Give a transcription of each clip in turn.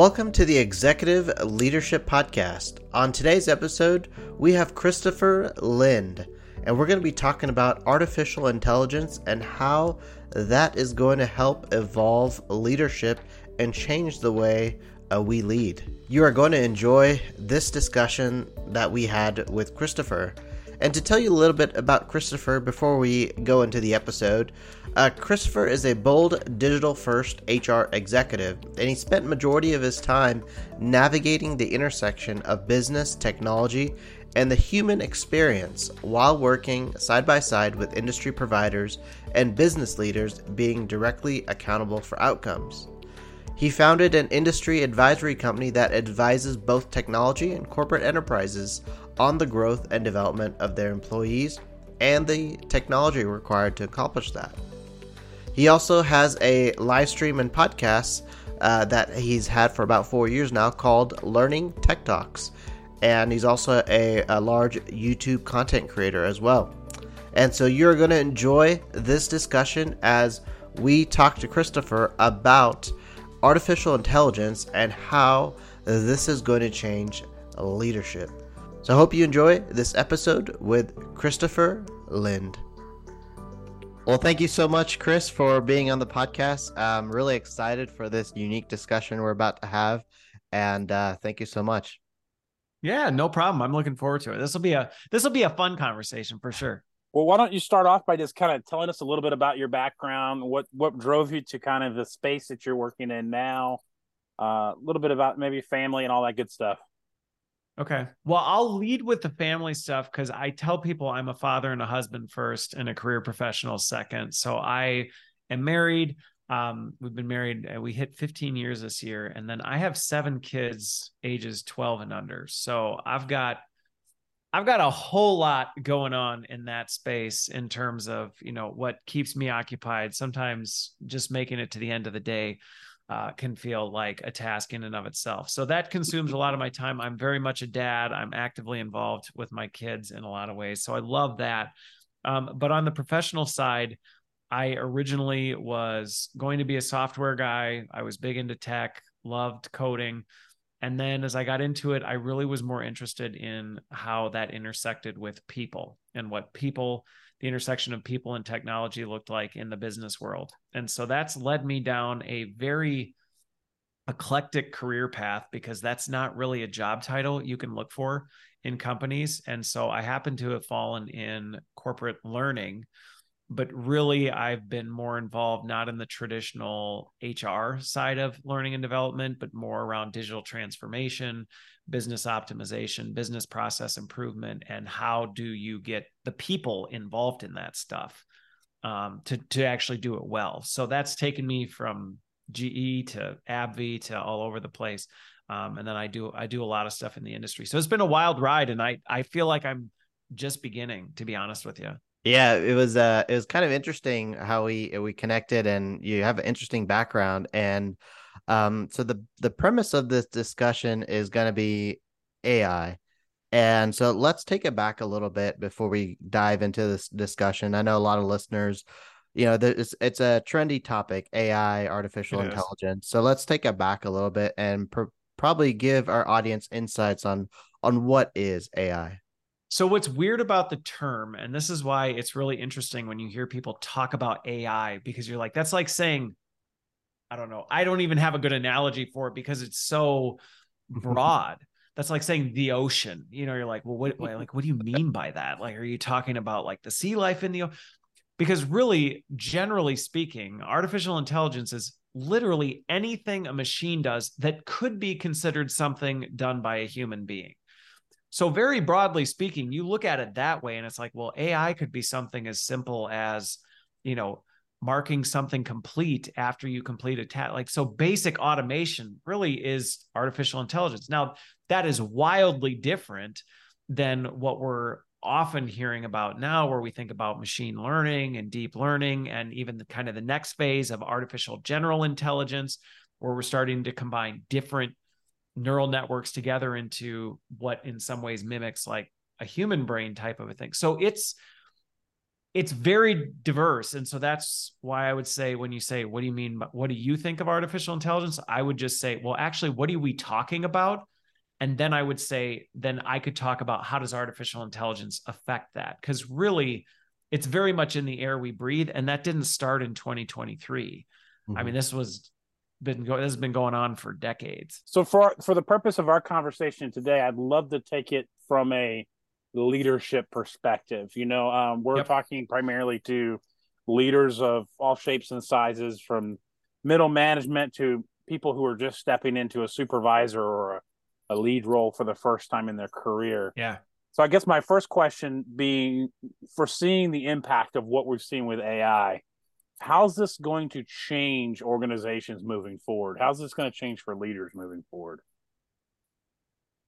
Welcome to the Executive Leadership Podcast. On today's episode, we have Christopher Lind, and we're going to be talking about artificial intelligence and how that is going to help evolve leadership and change the way uh, we lead. You are going to enjoy this discussion that we had with Christopher. And to tell you a little bit about Christopher before we go into the episode, uh, Christopher is a bold digital first HR executive, and he spent majority of his time navigating the intersection of business, technology, and the human experience while working side by side with industry providers and business leaders being directly accountable for outcomes. He founded an industry advisory company that advises both technology and corporate enterprises on the growth and development of their employees and the technology required to accomplish that. He also has a live stream and podcast uh, that he's had for about four years now called Learning Tech Talks. And he's also a, a large YouTube content creator as well. And so you're going to enjoy this discussion as we talk to Christopher about artificial intelligence and how this is going to change leadership. So I hope you enjoy this episode with Christopher Lind. Well, thank you so much, Chris, for being on the podcast. I'm really excited for this unique discussion we're about to have, and uh, thank you so much. Yeah, no problem. I'm looking forward to it. This will be a this will be a fun conversation for sure. Well, why don't you start off by just kind of telling us a little bit about your background, what what drove you to kind of the space that you're working in now, uh, a little bit about maybe family and all that good stuff. Okay. Well, I'll lead with the family stuff because I tell people I'm a father and a husband first and a career professional second. So I am married. Um, we've been married, uh, we hit 15 years this year. And then I have seven kids, ages 12 and under. So I've got I've got a whole lot going on in that space in terms of, you know, what keeps me occupied. Sometimes just making it to the end of the day uh, can feel like a task in and of itself. So that consumes a lot of my time. I'm very much a dad. I'm actively involved with my kids in a lot of ways. So I love that. Um, but on the professional side, I originally was going to be a software guy. I was big into tech, loved coding. And then as I got into it, I really was more interested in how that intersected with people and what people, the intersection of people and technology looked like in the business world. And so that's led me down a very eclectic career path because that's not really a job title you can look for in companies. And so I happen to have fallen in corporate learning but really I've been more involved not in the traditional HR side of learning and development, but more around digital transformation, business optimization, business process improvement, and how do you get the people involved in that stuff um, to to actually do it well. So that's taken me from GE to AbbVie to all over the place. Um, and then I do I do a lot of stuff in the industry. So it's been a wild ride, and I I feel like I'm just beginning, to be honest with you. Yeah, it was uh it was kind of interesting how we we connected and you have an interesting background and um so the the premise of this discussion is going to be AI. And so let's take it back a little bit before we dive into this discussion. I know a lot of listeners you know it's it's a trendy topic ai artificial intelligence so let's take it back a little bit and pr- probably give our audience insights on on what is ai so, what's weird about the term, and this is why it's really interesting when you hear people talk about AI, because you're like, that's like saying, I don't know, I don't even have a good analogy for it because it's so broad. that's like saying the ocean. You know, you're like, well, what, like, what do you mean by that? Like, are you talking about like the sea life in the ocean? Because really, generally speaking, artificial intelligence is literally anything a machine does that could be considered something done by a human being. So, very broadly speaking, you look at it that way, and it's like, well, AI could be something as simple as, you know, marking something complete after you complete a task. Like, so basic automation really is artificial intelligence. Now, that is wildly different than what we're often hearing about now, where we think about machine learning and deep learning, and even the kind of the next phase of artificial general intelligence, where we're starting to combine different neural networks together into what in some ways mimics like a human brain type of a thing. So it's it's very diverse. And so that's why i would say when you say what do you mean what do you think of artificial intelligence? I would just say well actually what are we talking about? And then i would say then i could talk about how does artificial intelligence affect that? Because really it's very much in the air we breathe. And that didn't start in 2023 mm-hmm. i mean this was been going this has been going on for decades so for for the purpose of our conversation today i'd love to take it from a leadership perspective. You know, um, we're yep. talking primarily to leaders of all shapes and sizes, from middle management to people who are just stepping into a supervisor or a, a lead role for the first time in their career. Yeah. So I guess my first question being foreseeing the impact of what we've seen with AI, how's this going to change organizations moving forward? How's this going to change for leaders moving forward?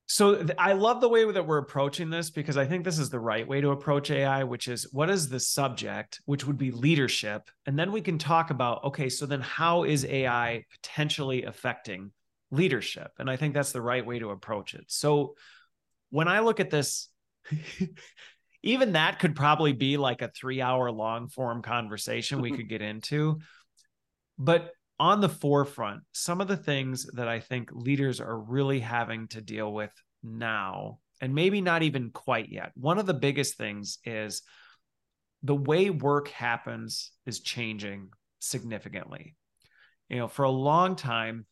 So I love the way that we're approaching this because I think this is the right way to approach AI, which is what is the subject, which would be leadership. And then we can talk about, okay, so then how is AI potentially affecting leadership? And I think that's the right way to approach it. So when I look at this, even that could probably be like a three hour long form conversation we could get into. But on the forefront some of the things that I think leaders are really having to deal with now, and maybe not even quite yet. One of the biggest things is the way work happens is changing significantly. You know, for a long time,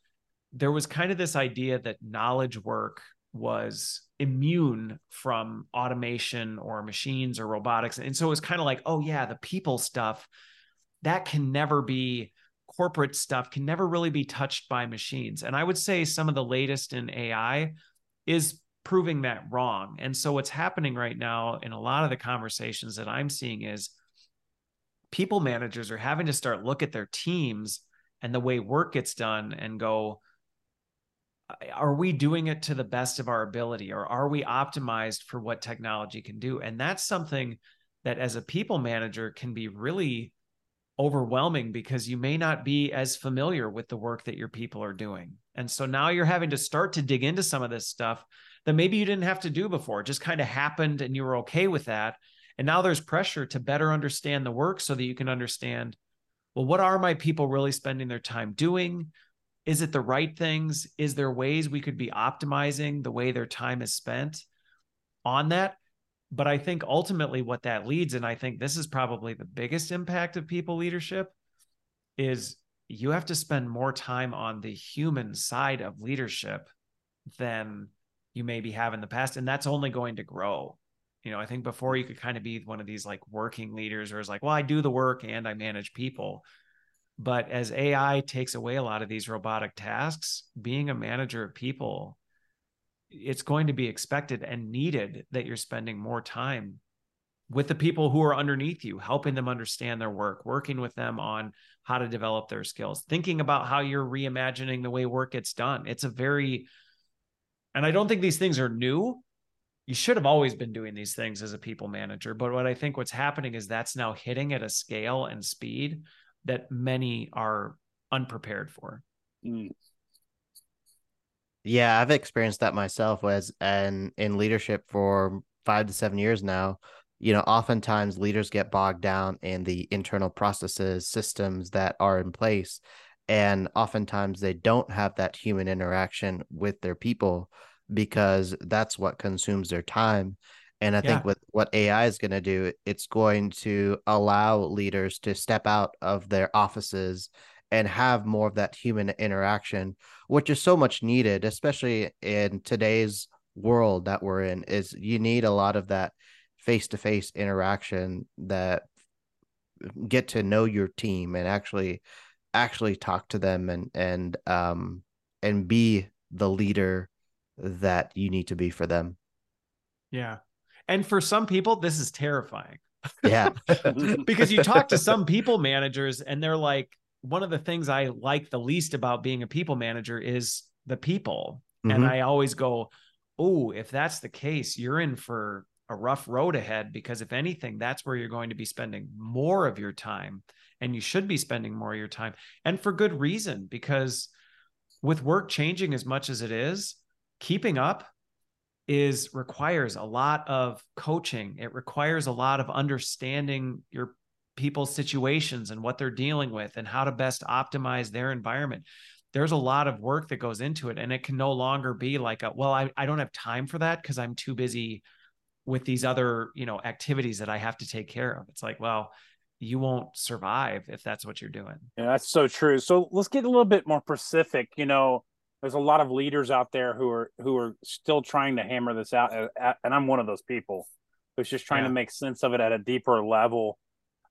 there was kind of this idea that knowledge work was immune from automation or machines or robotics. And so it was kind of like, oh, yeah, the people stuff that can never be corporate stuff can never really be touched by machines. And I would say some of the latest in AI is proving that wrong. And so what's happening right now in a lot of the conversations that I'm seeing is people managers are having to start look at their teams and the way work gets done and go are we doing it to the best of our ability or are we optimized for what technology can do and that's something that as a people manager can be really overwhelming because you may not be as familiar with the work that your people are doing. And so now you're having to start to dig into some of this stuff that maybe you didn't have to do before. It just kind of happened and you were okay with that. And now there's pressure to better understand the work so that you can understand well, what are my people really spending their time doing? Is it the right things? Is there ways we could be optimizing the way their time is spent on that? But I think ultimately what that leads, and I think this is probably the biggest impact of people leadership, is you have to spend more time on the human side of leadership than you maybe have in the past. And that's only going to grow. You know, I think before you could kind of be one of these like working leaders or is like, well, I do the work and I manage people. But as AI takes away a lot of these robotic tasks, being a manager of people it's going to be expected and needed that you're spending more time with the people who are underneath you, helping them understand their work, working with them on how to develop their skills, thinking about how you're reimagining the way work gets done. It's a very, and I don't think these things are new. You should have always been doing these things as a people manager. But what I think what's happening is that's now hitting at a scale and speed that many are unprepared for. Mm. Yeah, I've experienced that myself as and in leadership for five to seven years now. You know, oftentimes leaders get bogged down in the internal processes, systems that are in place. And oftentimes they don't have that human interaction with their people because that's what consumes their time. And I yeah. think with what AI is going to do, it's going to allow leaders to step out of their offices and have more of that human interaction which is so much needed especially in today's world that we're in is you need a lot of that face-to-face interaction that get to know your team and actually actually talk to them and and um and be the leader that you need to be for them yeah and for some people this is terrifying yeah because you talk to some people managers and they're like one of the things I like the least about being a people manager is the people. Mm-hmm. And I always go, oh, if that's the case, you're in for a rough road ahead because if anything, that's where you're going to be spending more of your time. And you should be spending more of your time. And for good reason, because with work changing as much as it is, keeping up is requires a lot of coaching. It requires a lot of understanding your people's situations and what they're dealing with and how to best optimize their environment. There's a lot of work that goes into it. And it can no longer be like, a, well, I, I don't have time for that because I'm too busy with these other, you know, activities that I have to take care of. It's like, well, you won't survive if that's what you're doing. Yeah, that's so true. So let's get a little bit more specific. You know, there's a lot of leaders out there who are who are still trying to hammer this out, and I'm one of those people who's just trying yeah. to make sense of it at a deeper level.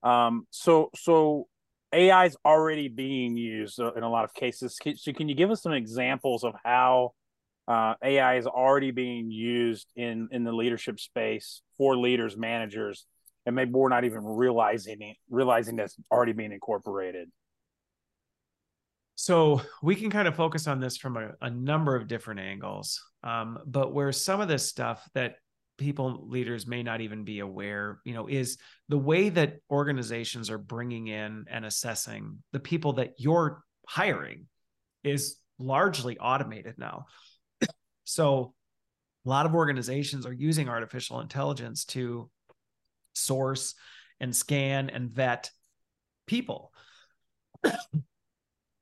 Um, so so AI is already being used uh, in a lot of cases. So can you give us some examples of how uh, AI is already being used in in the leadership space for leaders, managers, and maybe we're not even realizing it, realizing that's already being incorporated. So we can kind of focus on this from a, a number of different angles, um, but where some of this stuff that people leaders may not even be aware, you know, is the way that organizations are bringing in and assessing the people that you're hiring is largely automated now. so a lot of organizations are using artificial intelligence to source and scan and vet people.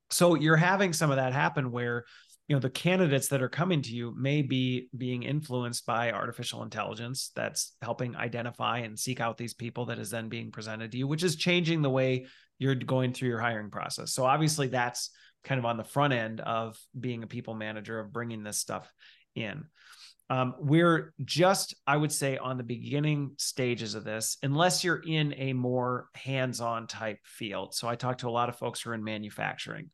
so you're having some of that happen where you know the candidates that are coming to you may be being influenced by artificial intelligence that's helping identify and seek out these people that is then being presented to you which is changing the way you're going through your hiring process so obviously that's kind of on the front end of being a people manager of bringing this stuff in um, we're just, I would say, on the beginning stages of this, unless you're in a more hands on type field. So I talked to a lot of folks who are in manufacturing.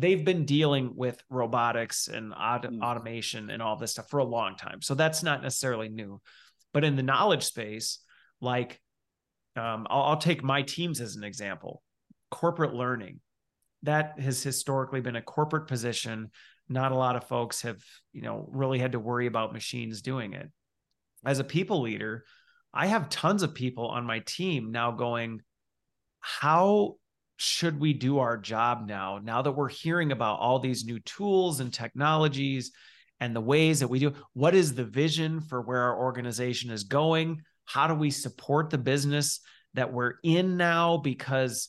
They've been dealing with robotics and auto- mm. automation and all this stuff for a long time. So that's not necessarily new. But in the knowledge space, like um, I'll, I'll take my teams as an example corporate learning. That has historically been a corporate position not a lot of folks have you know really had to worry about machines doing it as a people leader i have tons of people on my team now going how should we do our job now now that we're hearing about all these new tools and technologies and the ways that we do what is the vision for where our organization is going how do we support the business that we're in now because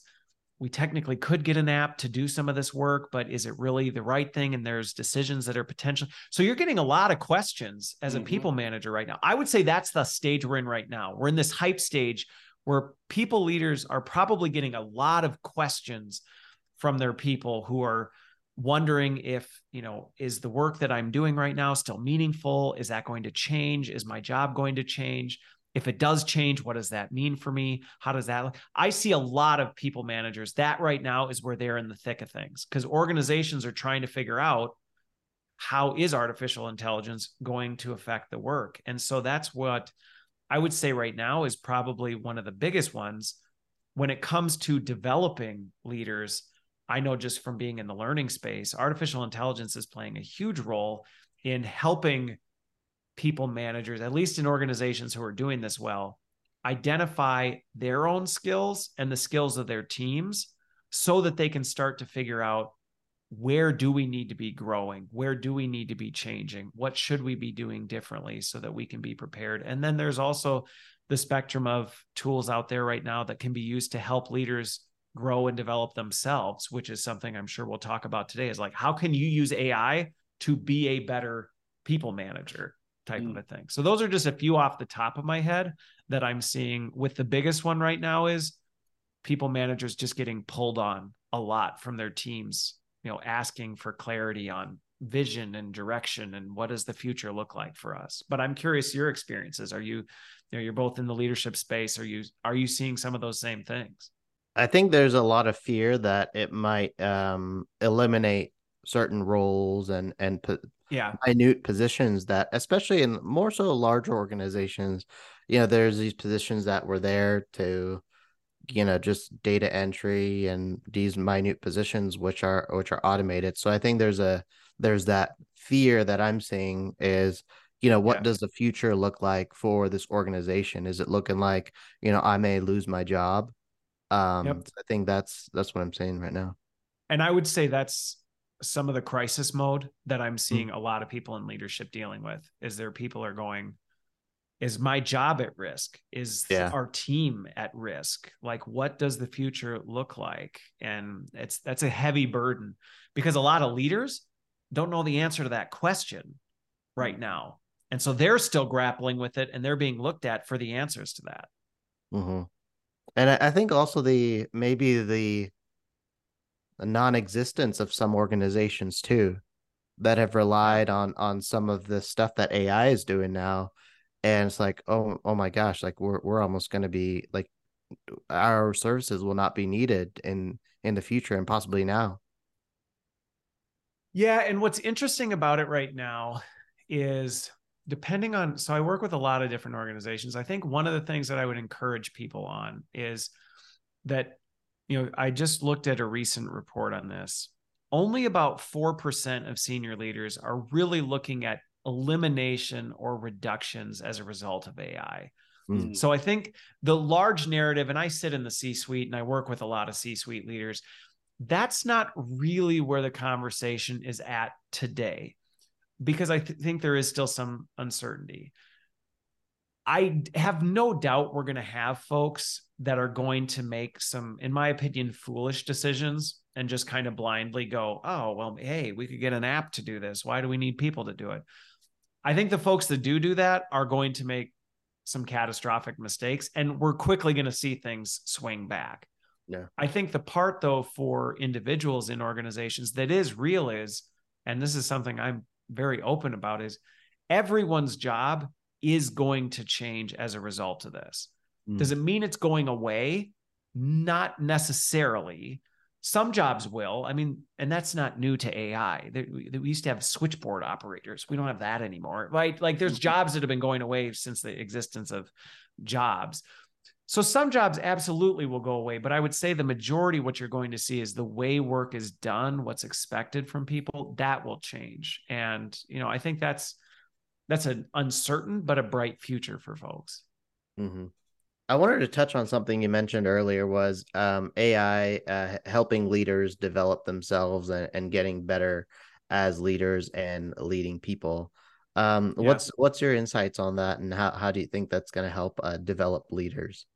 we technically could get an app to do some of this work, but is it really the right thing? And there's decisions that are potential. So you're getting a lot of questions as a mm-hmm. people manager right now. I would say that's the stage we're in right now. We're in this hype stage where people leaders are probably getting a lot of questions from their people who are wondering if, you know, is the work that I'm doing right now still meaningful? Is that going to change? Is my job going to change? if it does change what does that mean for me how does that look? i see a lot of people managers that right now is where they're in the thick of things because organizations are trying to figure out how is artificial intelligence going to affect the work and so that's what i would say right now is probably one of the biggest ones. When it comes to developing leaders i know just from being in the learning space artificial intelligence is playing a huge role in helping people managers, at least in organizations who are doing this well, identify their own skills and the skills of their teams so that they can start to figure out where do we need to be growing? Where do we need to be changing? What should we be doing differently so that we can be prepared? And then there's also the spectrum of tools out there right now that can be used to help leaders grow and develop themselves, which is something I'm sure we'll talk about today is like, how can you use AI to be a better people manager? type mm. of a thing. So those are just a few off the top of my head that I'm seeing. With the biggest one right now is people managers just getting pulled on a lot from their teams, you know, asking for clarity on vision and direction and what does the future look like for us. But I'm curious your experiences. Are you, you know, you're both in the leadership space. Are you are you seeing some of those same things? I think there's a lot of fear that it might um, eliminate certain roles and and yeah minute positions that especially in more so larger organizations you know there's these positions that were there to you know just data entry and these minute positions which are which are automated so i think there's a there's that fear that i'm seeing is you know what yeah. does the future look like for this organization is it looking like you know i may lose my job um yep. i think that's that's what i'm saying right now and i would say that's some of the crisis mode that I'm seeing mm-hmm. a lot of people in leadership dealing with is there people are going, is my job at risk? Is yeah. our team at risk? Like, what does the future look like? And it's that's a heavy burden because a lot of leaders don't know the answer to that question right mm. now. And so they're still grappling with it and they're being looked at for the answers to that. Mm-hmm. And I think also the maybe the the non-existence of some organizations too that have relied on on some of the stuff that AI is doing now and it's like oh oh my gosh like we're we're almost going to be like our services will not be needed in in the future and possibly now yeah and what's interesting about it right now is depending on so I work with a lot of different organizations I think one of the things that I would encourage people on is that you know, I just looked at a recent report on this. Only about 4% of senior leaders are really looking at elimination or reductions as a result of AI. Mm. So I think the large narrative, and I sit in the C suite and I work with a lot of C suite leaders, that's not really where the conversation is at today because I th- think there is still some uncertainty. I have no doubt we're going to have folks that are going to make some, in my opinion, foolish decisions and just kind of blindly go, oh, well, hey, we could get an app to do this. Why do we need people to do it? I think the folks that do do that are going to make some catastrophic mistakes and we're quickly going to see things swing back. Yeah. I think the part though for individuals in organizations that is real is and this is something I'm very open about is everyone's job is going to change as a result of this. Mm. Does it mean it's going away? Not necessarily. Some jobs will. I mean, and that's not new to AI. We used to have switchboard operators. We don't have that anymore, right? Like there's mm-hmm. jobs that have been going away since the existence of jobs. So some jobs absolutely will go away, but I would say the majority what you're going to see is the way work is done, what's expected from people, that will change. And you know, I think that's that's an uncertain but a bright future for folks. Mm-hmm. I wanted to touch on something you mentioned earlier was um, AI uh, helping leaders develop themselves and, and, getting better as leaders and leading people. Um, yeah. What's what's your insights on that, and how how do you think that's going to help uh, develop leaders?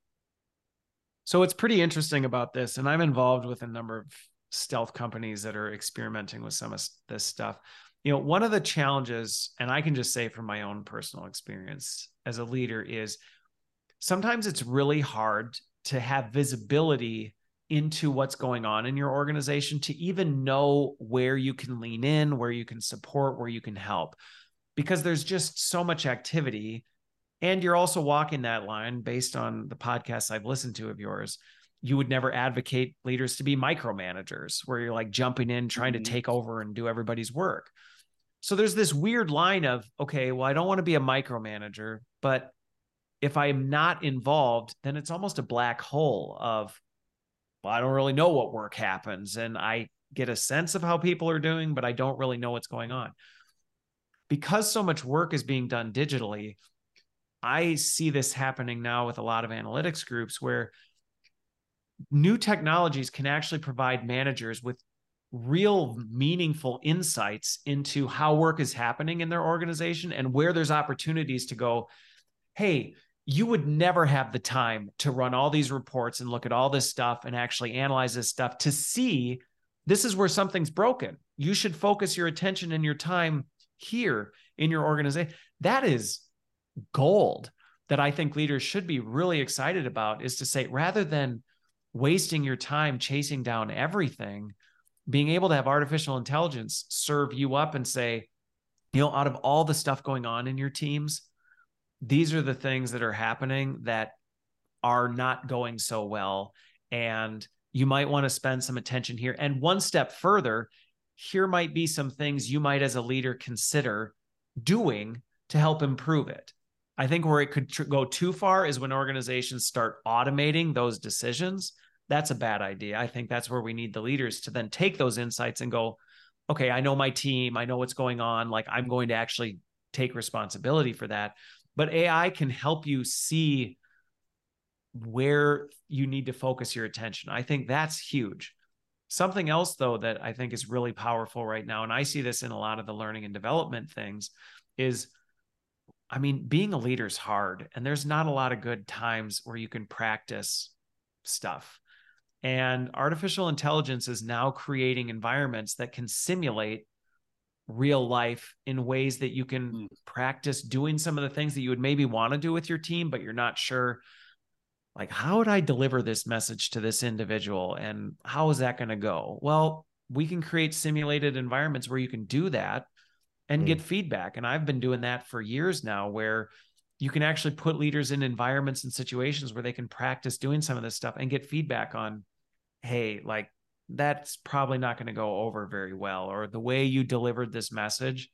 So what's pretty interesting about this, and I'm involved with a number of stealth companies that are experimenting with some of this stuff you know one of the challenges and i can just say from my own personal experience as a leader is sometimes it's really hard to have visibility into what's going on in your organization to even know where you can lean in where you can support where you can help because there's just so much activity. And you're also walking that line based on the podcasts i've listened to of yours. You would never advocate leaders to be micromanagers where you're like jumping in trying mm-hmm. to take over and do everybody's work. So there's this weird line of, okay, well, I don't want to be a micromanager, but if I'm not involved, then it's almost a black hole of, well, I don't really know what work happens. And I get a sense of how people are doing, but I don't really know what's going on. Because so much work is being done digitally, I see this happening now with a lot of analytics groups where new technologies can actually provide managers with real meaningful insights into how work is happening in their organization and where there's opportunities to go hey you would never have the time to run all these reports and look at all this stuff and actually analyze this stuff to see this is where something's broken. You should focus your attention and your time here in your organization that is gold that i think leaders should be really excited about is to say rather than wasting your time chasing down everything being able to have artificial intelligence serve you up and say, you know, out of all the stuff going on in your teams, these are the things that are happening that are not going so well. And you might want to spend some attention here. And one step further, here might be some things you might, as a leader, consider doing to help improve it. I think where it could tr- go too far is when organizations start automating those decisions that's a bad idea. I think that's where we need the leaders to then take those insights and go, okay, I know my team, I know what's going on. Like I'm going to actually take responsibility for that. But AI can help you see where you need to focus your attention. I think that's huge. Something else, though, that I think is really powerful right now, and I see this in a lot of the learning and development things, is I mean, being a leader is hard, and there's not a lot of good times where you can practice stuff. And artificial intelligence is now creating environments that can simulate real life in ways that you can mm. practice doing some of the things that you would maybe want to do with your team, but you're not sure. Like, how would I deliver this message to this individual? And how is that going to go? Well, we can create simulated environments where you can do that and mm. get feedback. And I've been doing that for years now, where you can actually put leaders in environments and situations where they can practice doing some of this stuff and get feedback on hey, like that's probably not going to go over very well. Or the way you delivered this message,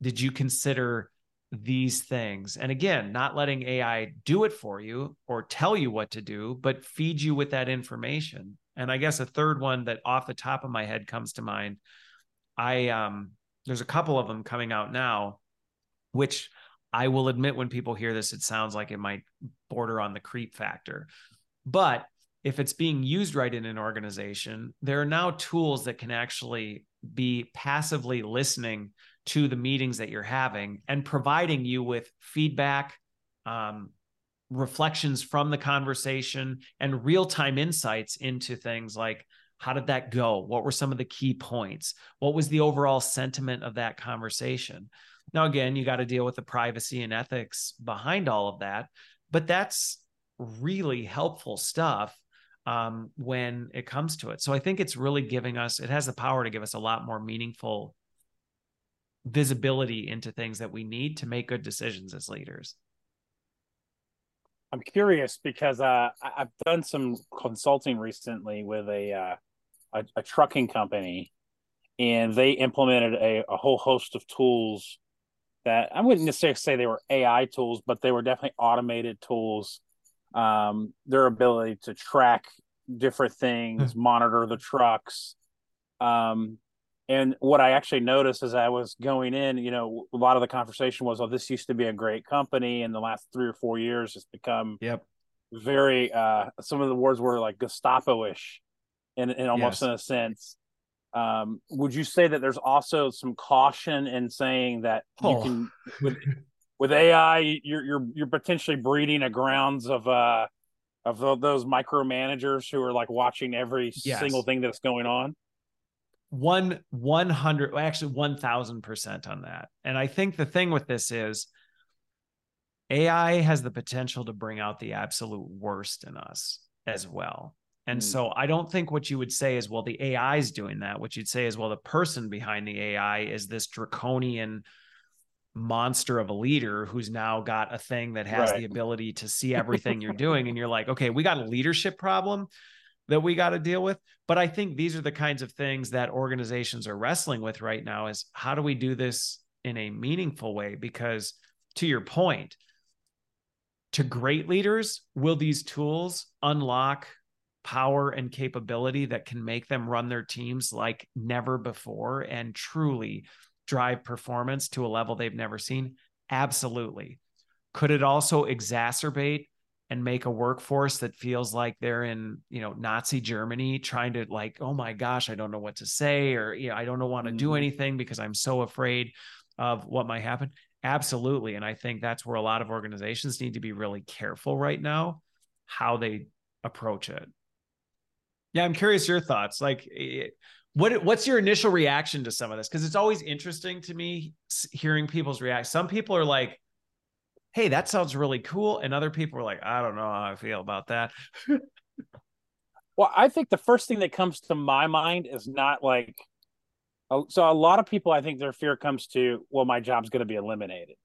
did you consider these things? And again, not letting AI do it for you or tell you what to do, but feed you with that information. And I guess a third one that off the top of my head comes to mind, I um there's a couple of them coming out now, which I will admit when people hear this, it sounds like it might border on the creep factor. But if it's being used right in an organization, there are now tools that can actually be passively listening to the meetings that you're having and providing you with feedback, um, reflections from the conversation, and real time insights into things like how did that go? What were some of the key points? What was the overall sentiment of that conversation? Now, again, you got to deal with the privacy and ethics behind all of that, but that's really helpful stuff um, when it comes to it. So I think it's really giving us, it has the power to give us a lot more meaningful visibility into things that we need to make good decisions as leaders. I'm curious because uh, I've done some consulting recently with a, uh, a, a trucking company, and they implemented a, a whole host of tools that I wouldn't necessarily say they were AI tools, but they were definitely automated tools um, their ability to track different things, hmm. monitor the trucks. Um, and what I actually noticed as I was going in, you know, a lot of the conversation was, "Oh, this used to be a great company, and the last three or four years has become yep very." Uh, some of the words were like Gestapo-ish, in, in almost yes. in a sense. Um, would you say that there's also some caution in saying that oh. you can with, with AI, you're you're you're potentially breeding a grounds of uh of those micromanagers who are like watching every yes. single thing that's going on. One one hundred, actually one thousand percent on that. And I think the thing with this is AI has the potential to bring out the absolute worst in us as well. And mm. so I don't think what you would say is, well, the AI is doing that. What you'd say is, well, the person behind the AI is this draconian monster of a leader who's now got a thing that has right. the ability to see everything you're doing and you're like okay we got a leadership problem that we got to deal with. But i think these are the kinds of things that organizations are wrestling with right now is how do we do this in a meaningful way? Because to your point to great leaders will these tools unlock power and capability that can make them run their teams like never before? And truly drive performance to a level they've never seen? Absolutely. Could it also exacerbate and make a workforce that feels like they're in, you know, Nazi Germany trying to like, oh my gosh, I don't know what to say or you know, I don't know want to do mm-hmm. anything because I'm so afraid of what might happen? Absolutely. And I think that's where a lot of organizations need to be really careful right now how they approach it. Yeah, I'm curious your thoughts. Like what what's your initial reaction to some of this? Because it's always interesting to me hearing people's react. Some people are like, "Hey, that sounds really cool," and other people are like, "I don't know how I feel about that." well, I think the first thing that comes to my mind is not like. Oh, so a lot of people, I think their fear comes to, "Well, my job's going to be eliminated."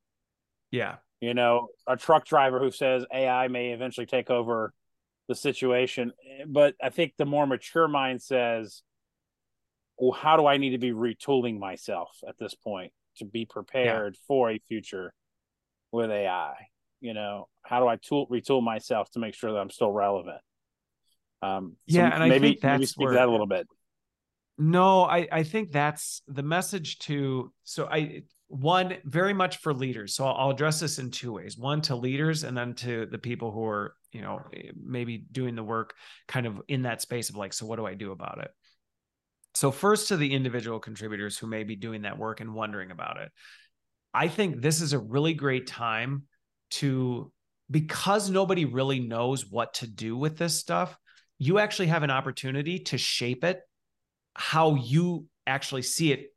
Yeah, you know, a truck driver who says AI may eventually take over the situation, eh, but I think the more mature mind says well, how do I need to be retooling myself at this point to be prepared yeah. for a future with AI? You know, how do I tool retool myself to make sure that I'm still relevant? Um, so yeah, and maybe, I think that's maybe speak where, that a little bit. No, I I think that's the message to. So I one very much for leaders. So I'll address this in two ways: one to leaders, and then to the people who are you know maybe doing the work kind of in that space of like, so what do I do about it? So, first to the individual contributors who may be doing that work and wondering about it, I think this is a really great time to, because nobody really knows what to do with this stuff, you actually have an opportunity to shape it how you actually see it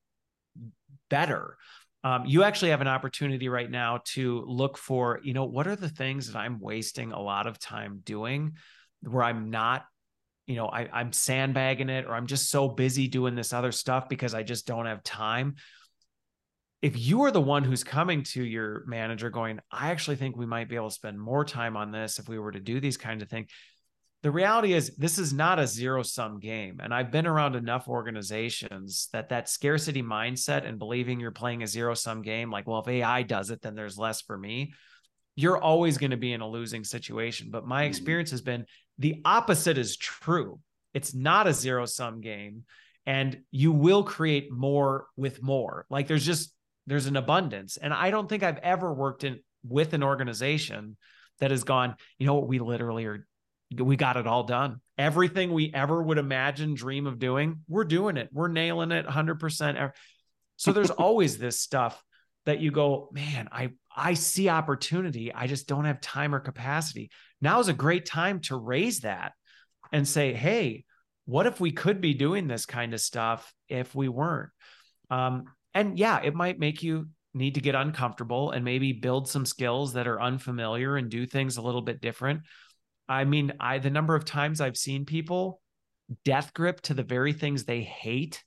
better. Um, you actually have an opportunity right now to look for, you know, what are the things that I'm wasting a lot of time doing where I'm not you know I, i'm sandbagging it or i'm just so busy doing this other stuff because i just don't have time. If you are the one who's coming to your manager going i actually think we might be able to spend more time on this if we were to do these kinds of things the reality is this is not a zero sum game. And i've been around enough organizations that that scarcity mindset and believing you're playing a zero sum game like well if ai does it then there's less for me you're always going to be in a losing situation but my mm-hmm. experience has been the opposite is true. It's not a zero sum game and you will create more with more. Like there's just there's an abundance. And I don't think I've ever worked in with an organization that has gone, you know what, we literally are we got it all done. Everything we ever would imagine, dream of doing, we're doing it. We're nailing it 100%. So there's always this stuff that you go, man, I I see opportunity. I just don't have time or capacity. Now is a great time to raise that and say, hey, what if we could be doing this kind of stuff if we weren't? Um, and yeah, it might make you need to get uncomfortable and maybe build some skills that are unfamiliar and do things a little bit different. I mean, I the number of times I've seen people death grip to the very things they hate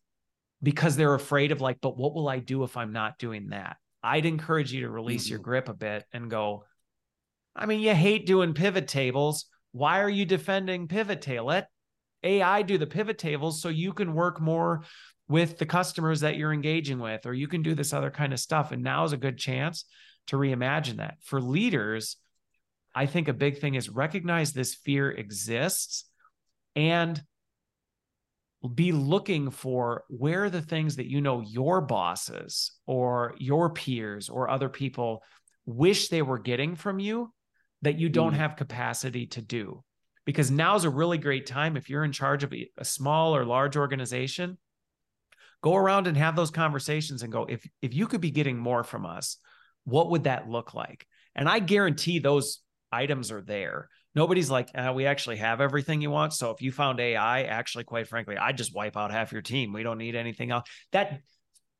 because they're afraid of like, but what will I do if I'm not doing that? I'd encourage you to release mm-hmm. your grip a bit and go, I mean, you hate doing pivot tables. Why are you defending pivot table? Let AI do the pivot tables so you can work more with the customers that you're engaging with, or you can do this other kind of stuff. And now is a good chance to reimagine that. For leaders, I think a big thing is recognize this fear exists and be looking for where are the things that you know your bosses or your peers or other people wish they were getting from you that you don't mm. have capacity to do. Because now's a really great time if you're in charge of a small or large organization, go around and have those conversations and go, if if you could be getting more from us, what would that look like? And I guarantee those items are there. Nobody's like, uh, we actually have everything you want. So if you found AI, actually, quite frankly, I just wipe out half your team. We don't need anything else. That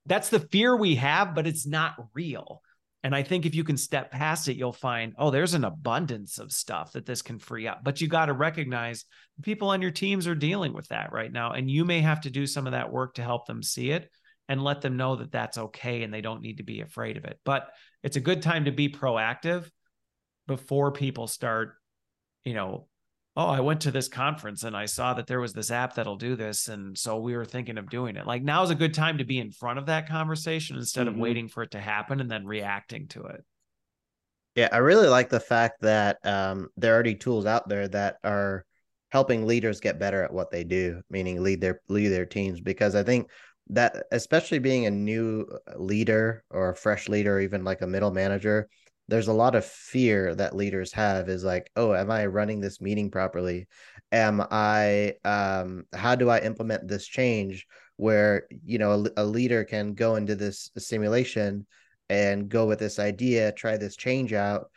that's the fear we have, but it's not real. And I think if you can step past it, you'll find, oh, there's an abundance of stuff that this can free up. But you got to recognize people on your teams are dealing with that right now. And you may have to do some of that work to help them see it and let them know that that's okay and they don't need to be afraid of it. But it's a good time to be proactive before people start, you know, oh, I went to this conference and I saw that there was this app that'll do this. And so we were thinking of doing it. Like now is a good time to be in front of that conversation instead mm-hmm. of waiting for it to happen and then reacting to it. Yeah, I really like the fact that um, there are already tools out there that are helping leaders get better at what they do, meaning lead their lead their teams. Because I think that, especially being a new leader or a fresh leader, or even like a middle manager, there's a lot of fear that leaders have is like oh am i running this meeting properly? Am i um how do i implement this change where you know a, a leader can go into this simulation and go with this idea try this change out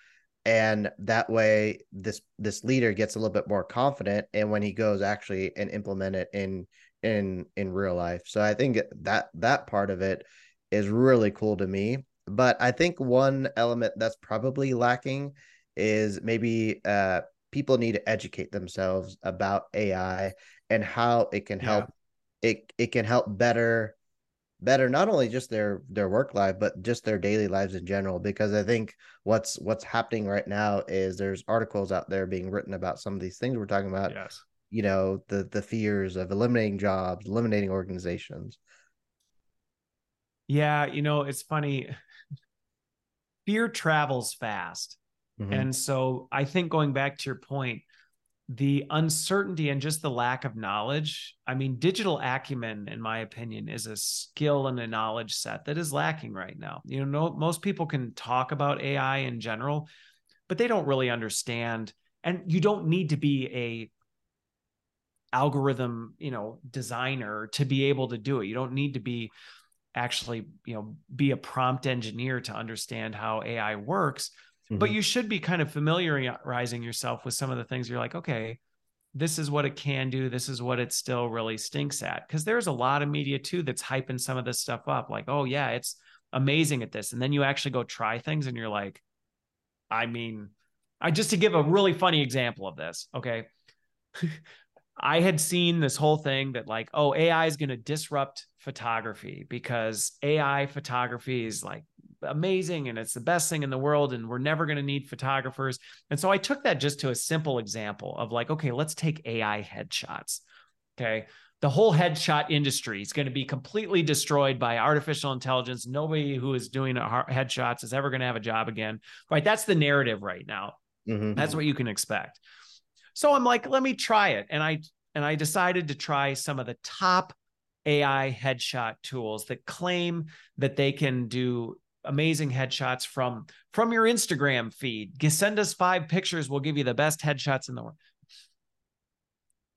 and that way this this leader gets a little bit more confident and when he goes actually and implement it in in in real life. So i think that that part of it is really cool to me but I think one element that's probably lacking is maybe uh, people need to educate themselves about AI and how it can help yeah. it it can help better better not only just their their work life but just their daily lives in general because i think what's what's happening right now is there's articles out there being written about some of these things we're talking about yes. you know the the fears of eliminating jobs eliminating organizations. Yeah you know it's funny fear travels fast. Mm-hmm. And so I think going back to your point, the uncertainty and just the lack of knowledge. I mean, digital acumen, in my opinion, is a skill and a knowledge set that is lacking right now. You know, no, most people can talk about AI in general, but they don't really understand. And you don't need to be a algorithm, you know, designer to be able to do it. You don't need to be actually, you know, be a prompt engineer to understand how AI works, mm-hmm. but you should be kind of familiarizing yourself with some of the things you're like, okay, this is what it can do. This is what it still really stinks at. Cause there's a lot of media too that's hyping some of this stuff up. Like, oh, yeah, it's amazing at this. And then you actually go try things and you're like, I mean, I just to give a really funny example of this. Okay. I had seen this whole thing that like, oh, AI is going to disrupt photography because AI photography is like amazing and it's the best thing in the world and we're never going to need photographers. And so I took that just to a simple example of like, okay, let's take AI headshots. Okay. The whole headshot industry is going to be completely destroyed by artificial intelligence. Nobody who is doing headshots is ever going to have a job again. Right. That's the narrative right now. Mm-hmm. That's what you can expect. So I'm like, let me try it. And I and I decided to try some of the top AI headshot tools that claim that they can do amazing headshots from from your Instagram feed. Send us five pictures, we'll give you the best headshots in the world.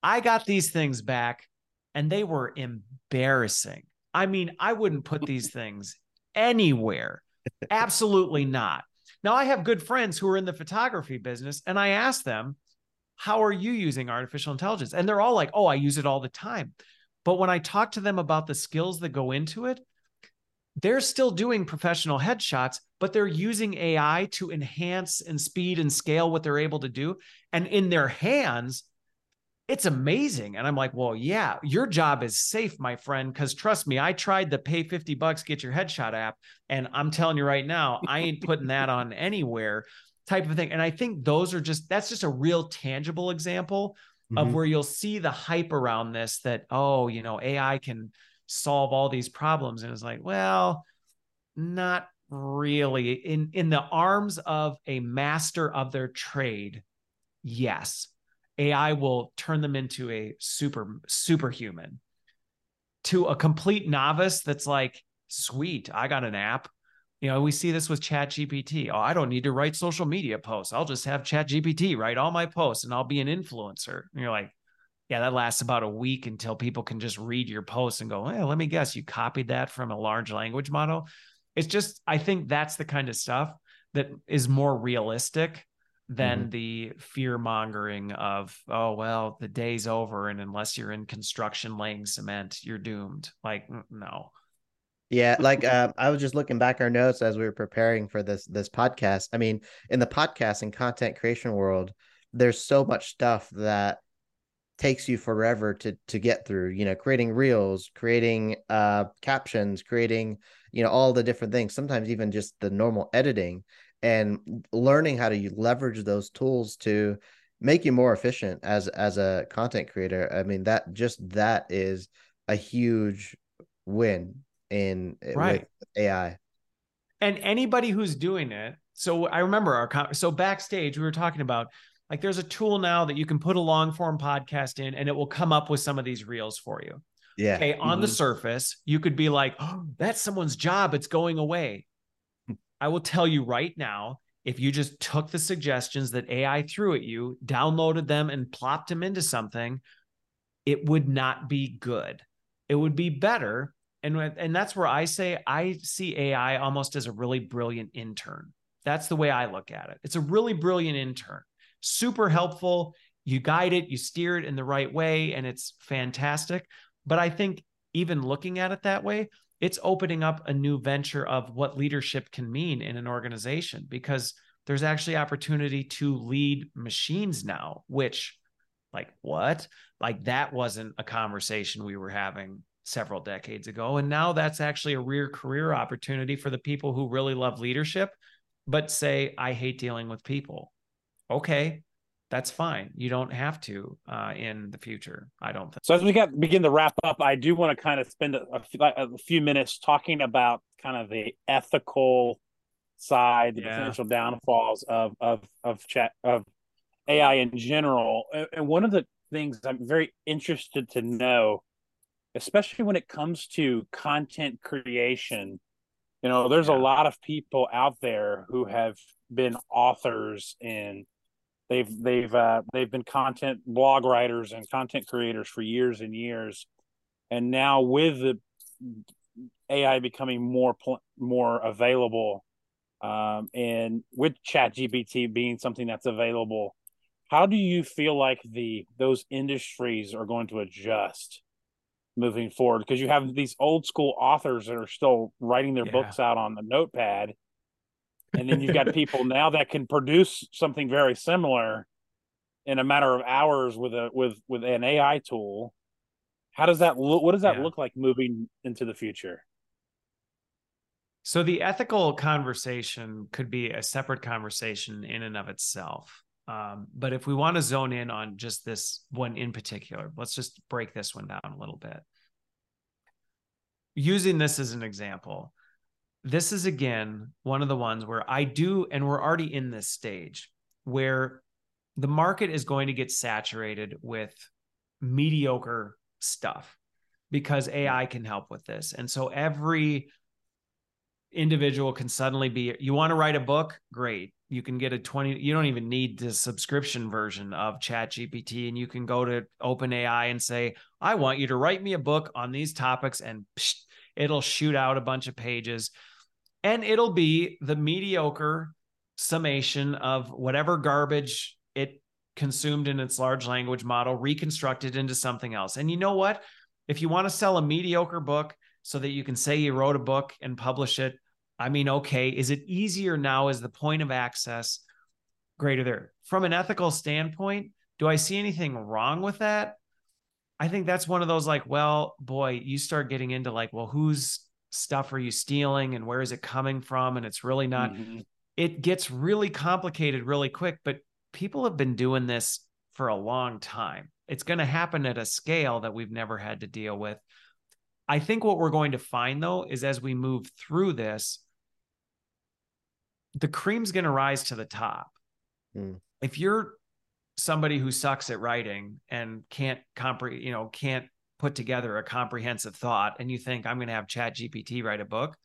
I got these things back and they were embarrassing. I mean, I wouldn't put these things anywhere. Absolutely not. Now, I have good friends who are in the photography business, and I asked them, how are you using artificial intelligence? And they're all like, oh, I use it all the time. But when I talk to them about the skills that go into it, they're still doing professional headshots, but they're using AI to enhance and speed and scale what they're able to do. And in their hands, it's amazing. And I'm like, well, yeah, your job is safe, my friend. Cause trust me, I tried the pay 50 bucks, get your headshot app. And I'm telling you right now, I ain't putting that on anywhere type of thing. And I think those are just that's just a real tangible example mm-hmm. of where you'll see the hype around this that, oh, you know, AI can solve all these problems. And it's like, well, not really. In in the arms of a master of their trade, yes. AI will turn them into a super superhuman. To a complete novice that's like, sweet, I got an app you know, we see this with Chat GPT. Oh, I don't need to write social media posts. I'll just have Chat GPT write all my posts and I'll be an influencer. And you're like, yeah, that lasts about a week until people can just read your posts and go, hey, let me guess, you copied that from a large language model. It's just, I think that's the kind of stuff that is more realistic than mm-hmm. the fear mongering of, oh, well, the day's over. And unless you're in construction laying cement, you're doomed. Like, no. Yeah, like uh, I was just looking back our notes as we were preparing for this this podcast. I mean, in the podcast and content creation world, there's so much stuff that takes you forever to to get through. You know, creating reels, creating uh captions, creating you know all the different things. Sometimes even just the normal editing and learning how to leverage those tools to make you more efficient as as a content creator. I mean, that just that is a huge win in eh, right. AI. And anybody who's doing it. So I remember our so backstage we were talking about like there's a tool now that you can put a long form podcast in and it will come up with some of these reels for you. Yeah. Okay. On mm-hmm. the surface, you could be like, oh, that's someone's job. It's going away. I will tell you right now, if you just took the suggestions that AI threw at you, downloaded them, and plopped them into something, it would not be good. It would be better and and that's where I say I see AI almost as a really brilliant intern. That's the way I look at it. It's a really brilliant intern, super helpful. You guide it, you steer it in the right way, and it's fantastic. But I think even looking at it that way, it's opening up a new venture of what leadership can mean in an organization because there's actually opportunity to lead machines now, which, like, what? Like, that wasn't a conversation we were having several decades ago. And now that's actually a real career opportunity for the people who really love leadership, but say, I hate dealing with people. Okay, that's fine. You don't have to uh, in the future. I don't think. So as we get begin to wrap up, I do want to kind of spend a, a few minutes talking about kind of the ethical side, the yeah. potential downfalls of of of chat of AI in general. And one of the things I'm very interested to know especially when it comes to content creation you know there's yeah. a lot of people out there who have been authors and they've they've uh, they've been content blog writers and content creators for years and years, and now with the AI becoming more more available, um, and with Chat GPT being something that's available, how do you feel like the those industries are going to adjust moving forward? Because you have these old school authors that are still writing their yeah. books out on the notepad, and then you've got people now that can produce something very similar in a matter of hours with a with with an AI tool. How does that look? What does that yeah. look like moving into the future? So the ethical conversation could be a separate conversation in and of itself. Um, but if we want to zone in on just this one in particular, let's just break this one down a little bit. Using this as an example, this is again one of the ones where I do, and we're already in this stage where the market is going to get saturated with mediocre stuff because AI can help with this. And so every individual can suddenly be you want to write a book great you can get a 20 you don't even need the subscription version of chat gpt and you can go to openai and say i want you to write me a book on these topics and psh, it'll shoot out a bunch of pages and it'll be the mediocre summation of whatever garbage it consumed in its large language model reconstructed into something else and you know what if you want to sell a mediocre book so that you can say you wrote a book and publish it. I mean, okay, is it easier now Is the point of access greater there? From an ethical standpoint, do I see anything wrong with that? I think that's one of those like, well, boy, you start getting into like, well, whose stuff are you stealing and where is it coming from? And it's really not, mm-hmm. it gets really complicated really quick, but people have been doing this for a long time. It's going to happen at a scale that we've never had to deal with. I think what we're going to find though is as we move through this, the cream's going to rise to the top. Mm. If you're somebody who sucks at writing and can't comprehend, you know, can't put together a comprehensive thought and you think I'm going to have chat GPT write a book,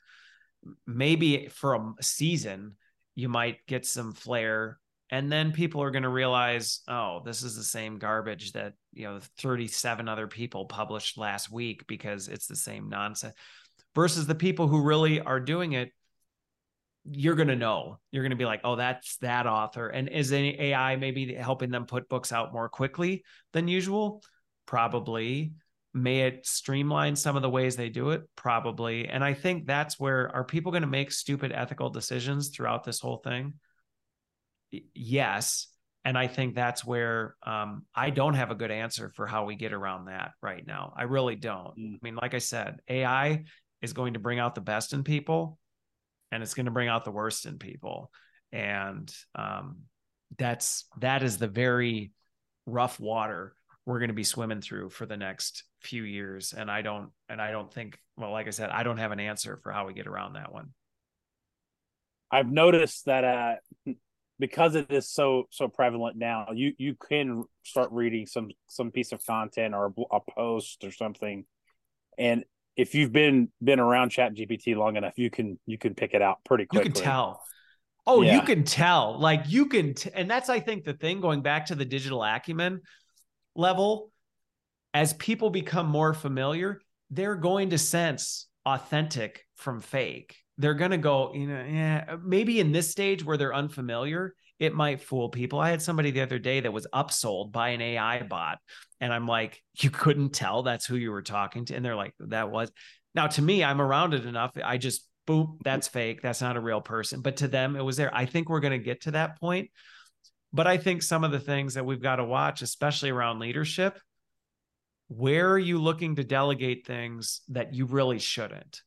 maybe for a season you might get some flair and then people are going to realize oh this is the same garbage that you know 37 other people published last week because it's the same nonsense versus the people who really are doing it you're going to know. You're going to be like oh that's that author. And is any ai maybe helping them put books out more quickly than usual? Probably. May it streamline some of the ways they do it? Probably. And i think that's where are people going to make stupid ethical decisions throughout this whole thing? Yes. And i think that's where um, i don't have a good answer for how we get around that right now. I really don't. Mm. i mean like i said ai is going to bring out the best in people and it's going to bring out the worst in people. And um, that's that is the very rough water we're going to be swimming through for the next few years. And i don't and i don't think well like i said i don't have an answer for how we get around that one. I've noticed that uh because it is so so prevalent now you you can start reading some some piece of content or a, a post or something. And if you've been been around chat gpt long enough you can you can pick it out pretty quickly you can tell. Oh yeah. you can tell. Like you can t- and that's i think the thing going back to the digital acumen level as people become more familiar they're going to sense authentic from fake. They're going to go, you know, yeah, maybe in this stage where they're unfamiliar, it might fool people. I had somebody the other day that was upsold by an AI bot. And I'm like, you couldn't tell that's who you were talking to. And they're like, that was. Now, to me, I'm around it enough. I just, boom, that's fake. That's not a real person. But to them, it was there. I think we're going to get to that point. But I think some of the things that we've got to watch, especially around leadership, where are you looking to delegate things that you really shouldn't?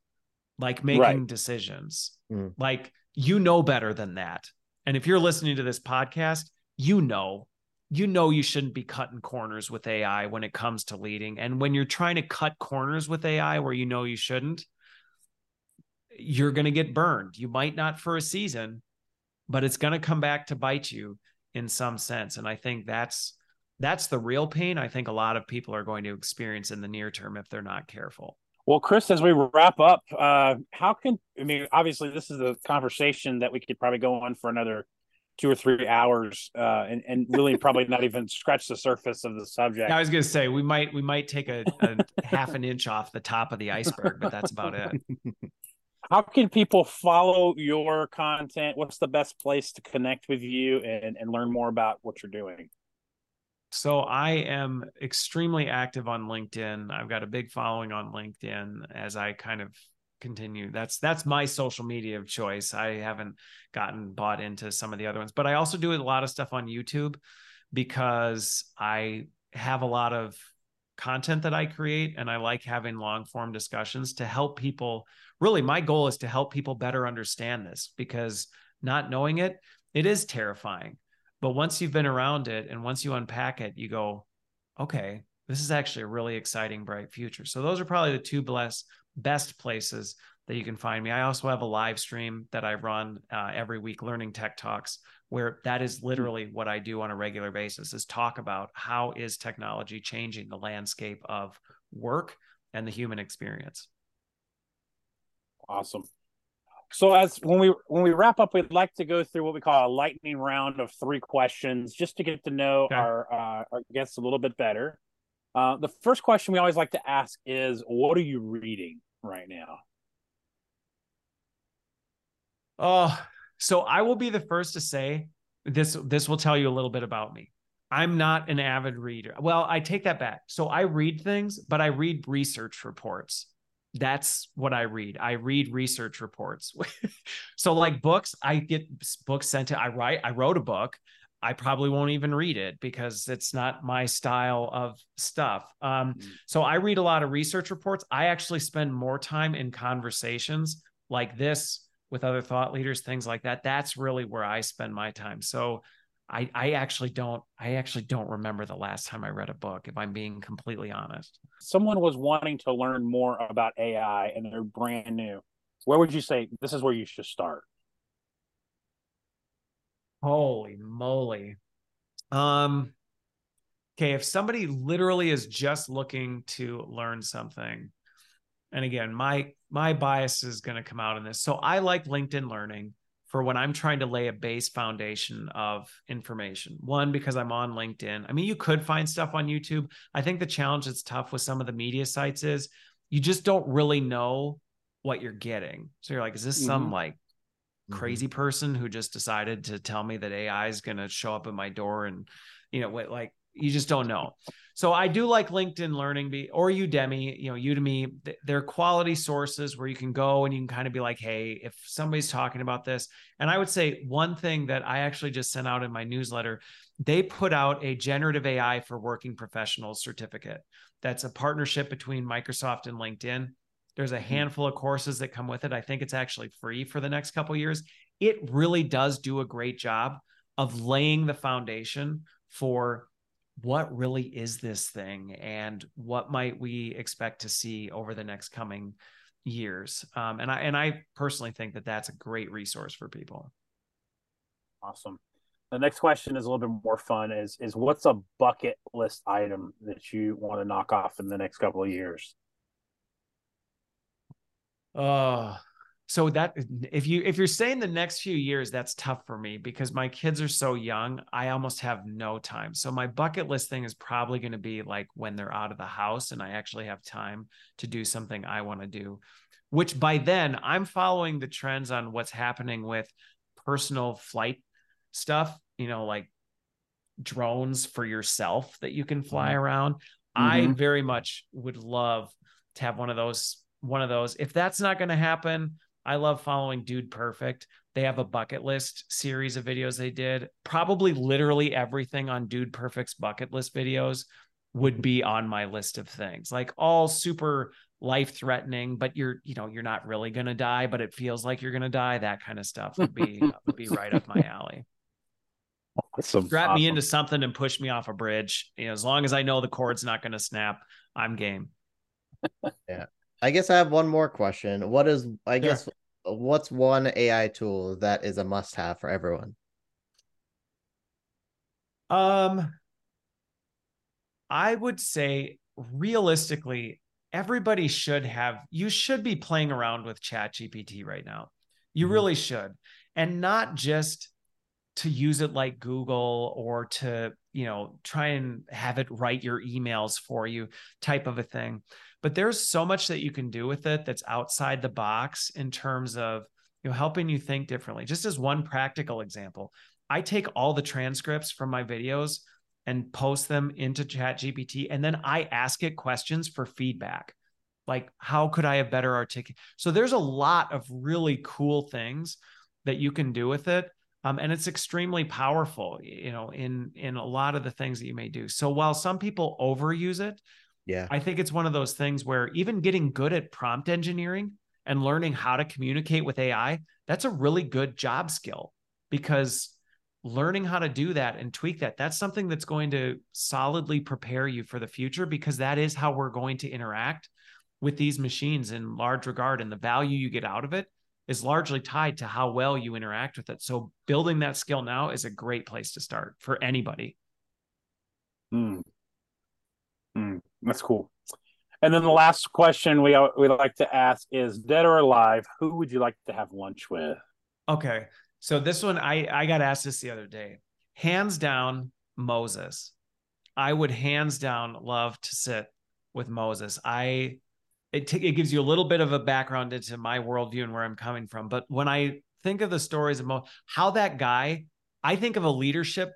like making right. decisions. Mm. Like you know better than that. And if you're listening to this podcast, you know, you know you shouldn't be cutting corners with AI when it comes to leading. And when you're trying to cut corners with AI where you know you shouldn't, you're going to get burned. You might not for a season, but it's going to come back to bite you in some sense. And I think that's that's the real pain I think a lot of people are going to experience in the near term if they're not careful. Well, Chris, as we wrap up, uh, how can I mean? Obviously, this is a conversation that we could probably go on for another two or three hours uh, and, and really probably not even scratch the surface of the subject. I was going to say we might we might take a, a half an inch off the top of the iceberg, but that's about it. How can people follow your content? What's the best place to connect with you and, and learn more about what you're doing? So I am extremely active on LinkedIn. I've got a big following on LinkedIn as I kind of continue. That's that's my social media of choice. I haven't gotten bought into some of the other ones, but I also do a lot of stuff on YouTube because I have a lot of content that I create and I like having long form discussions to help people. Really, my goal is to help people better understand this because not knowing it, it is terrifying. But once you've been around it and once you unpack it, you go, okay, this is actually a really exciting, bright future. So those are probably the two bless, best places that you can find me. I also have a live stream that I run uh, every week, Learning Tech Talks, where that is literally what I do on a regular basis: is talk about how is technology changing the landscape of work and the human experience. Awesome. So as when we when we wrap up, we'd like to go through what we call a lightning round of three questions, just to get to know okay. our uh, our guests a little bit better. Uh, the first question we always like to ask is, "What are you reading right now?" Oh, so I will be the first to say this. This will tell you a little bit about me. I'm not an avid reader. Well, I take that back. So I read things, but I read research reports. That's what I read. I read research reports. so like books, I get books sent to I write I wrote a book. I probably won't even read it because it's not my style of stuff. Um, mm-hmm. so I read a lot of research reports. I actually spend more time in conversations like this with other thought leaders, things like that. That's really where I spend my time. So I, I actually don't I actually don't remember the last time I read a book, if I'm being completely honest. Someone was wanting to learn more about AI and they're brand new. Where would you say this is where you should start? Holy moly. Um okay, if somebody literally is just looking to learn something, and again, my my bias is going to come out in this. So I like LinkedIn Learning for when I'm trying to lay a base foundation of information. One, because I'm on LinkedIn. I mean, you could find stuff on YouTube. I think the challenge that's tough with some of the media sites is you just don't really know what you're getting. So you're like, is this mm-hmm. some like crazy mm-hmm. person who just decided to tell me that AI is going to show up at my door and, you know, what like you just don't know. So I do like LinkedIn Learning be, or Udemy, you know, Udemy, they're quality sources where you can go and you can kind of be like, hey, if somebody's talking about this. And I would say one thing that I actually just sent out in my newsletter, they put out a generative AI for working professionals certificate. That's a partnership between Microsoft and LinkedIn. There's a mm-hmm. handful of courses that come with it. I think it's actually free for the next couple years. It really does do a great job of laying the foundation for what really is this thing and what might we expect to see over the next coming years? Um, and i and i personally think that that's a great resource for people. Awesome. The next question is a little bit more fun is is what's a bucket list item that you want to knock off in the next couple of years? Uh so that if you if you're saying the next few years that's tough for me because my kids are so young i almost have no time so my bucket list thing is probably going to be like when they're out of the house and i actually have time to do something i want to do which by then i'm following the trends on what's happening with personal flight stuff you know like drones for yourself that you can fly mm-hmm. around mm-hmm. i very much would love to have one of those one of those if that's not going to happen I love following Dude Perfect. They have a bucket list series of videos they did. Probably literally everything on Dude Perfect's bucket list videos would be on my list of things. Like all super life threatening, but you're, you know, you're not really going to die, but it feels like you're going to die. That kind of stuff would be uh, would be right up my alley. Awesome. Strap awesome. me into something and push me off a bridge. You know, as long as I know the cord's not going to snap, I'm game. yeah. I guess I have one more question. What is I sure. guess what's one AI tool that is a must have for everyone? Um I would say realistically everybody should have you should be playing around with chat gpt right now you mm-hmm. really should and not just to use it like Google or to, you know, try and have it write your emails for you type of a thing. But there's so much that you can do with it that's outside the box in terms of, you know, helping you think differently. Just as one practical example, I take all the transcripts from my videos and post them into chat gpt and then i ask it questions for feedback like how could i have better articulate so there's a lot of really cool things that you can do with it um, and it's extremely powerful you know in in a lot of the things that you may do. So while some people overuse it yeah. I think it's one of those things where even getting good at prompt engineering and learning how to communicate with ai that's a really good job skill because learning how to do that and tweak that that's something that's going to solidly prepare you for the future because that is how we're going to interact with these machines in large regard and the value you get out of it is largely tied to how well you interact with it so building that skill now is a great place to start for anybody mm. Mm. that's cool and then the last question we we like to ask is dead or alive who would you like to have lunch with okay so this one, I I got asked this the other day. Hands down, Moses. I would hands down love to sit with Moses. I it t- it gives you a little bit of a background into my worldview and where I'm coming from. But when I think of the stories of Mo, how that guy, I think of a leadership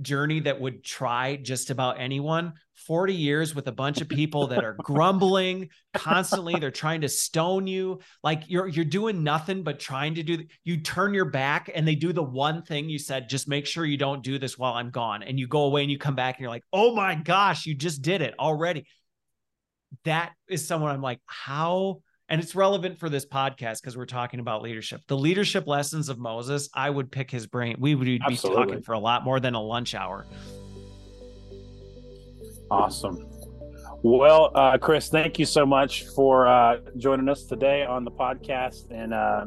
journey that would try just about anyone. 40 years with a bunch of people that are grumbling constantly. They're trying to stone you. Like you're you're doing nothing but trying to do you turn your back and they do the one thing you said just make sure you don't do this while I'm gone. And you go away and you come back and you're like oh my gosh you just did it already that is someone I'm like how and it's relevant for this podcast because we're talking about leadership. The leadership lessons of Moses, I would pick his brain. We would be Absolutely. talking for a lot more than a lunch hour. Awesome. Well, uh, Chris, thank you so much for uh, joining us today on the podcast, and uh,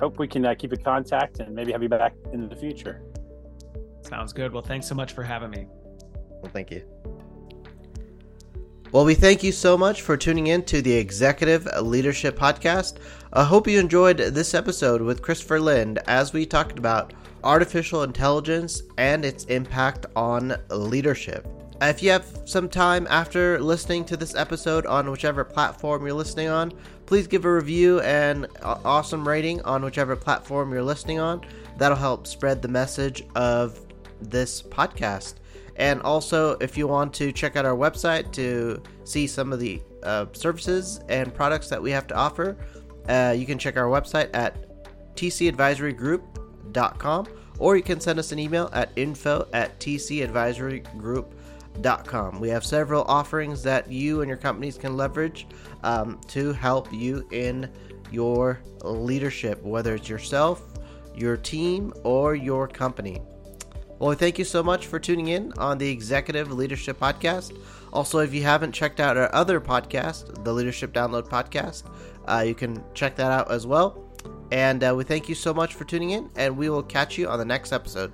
hope we can uh, keep in contact and maybe have you back in the future. Sounds good. Well, thanks so much for having me. Well, thank you. Well, we thank you so much for tuning in to the Executive Leadership Podcast. I hope you enjoyed this episode with Christopher Lind as we talked about artificial intelligence and its impact on leadership. If you have some time after listening to this episode on whichever platform you're listening on, please give a review and awesome rating on whichever platform you're listening on. That'll help spread the message of this podcast. And also, if you want to check out our website to see some of the uh, services and products that we have to offer, uh, you can check our website at tcadvisorygroup.com or you can send us an email at info at tcadvisorygroup.com. We have several offerings that you and your companies can leverage um, to help you in your leadership, whether it's yourself, your team, or your company. Well, thank you so much for tuning in on the Executive Leadership Podcast. Also, if you haven't checked out our other podcast, the Leadership Download Podcast, uh, you can check that out as well. And uh, we thank you so much for tuning in, and we will catch you on the next episode.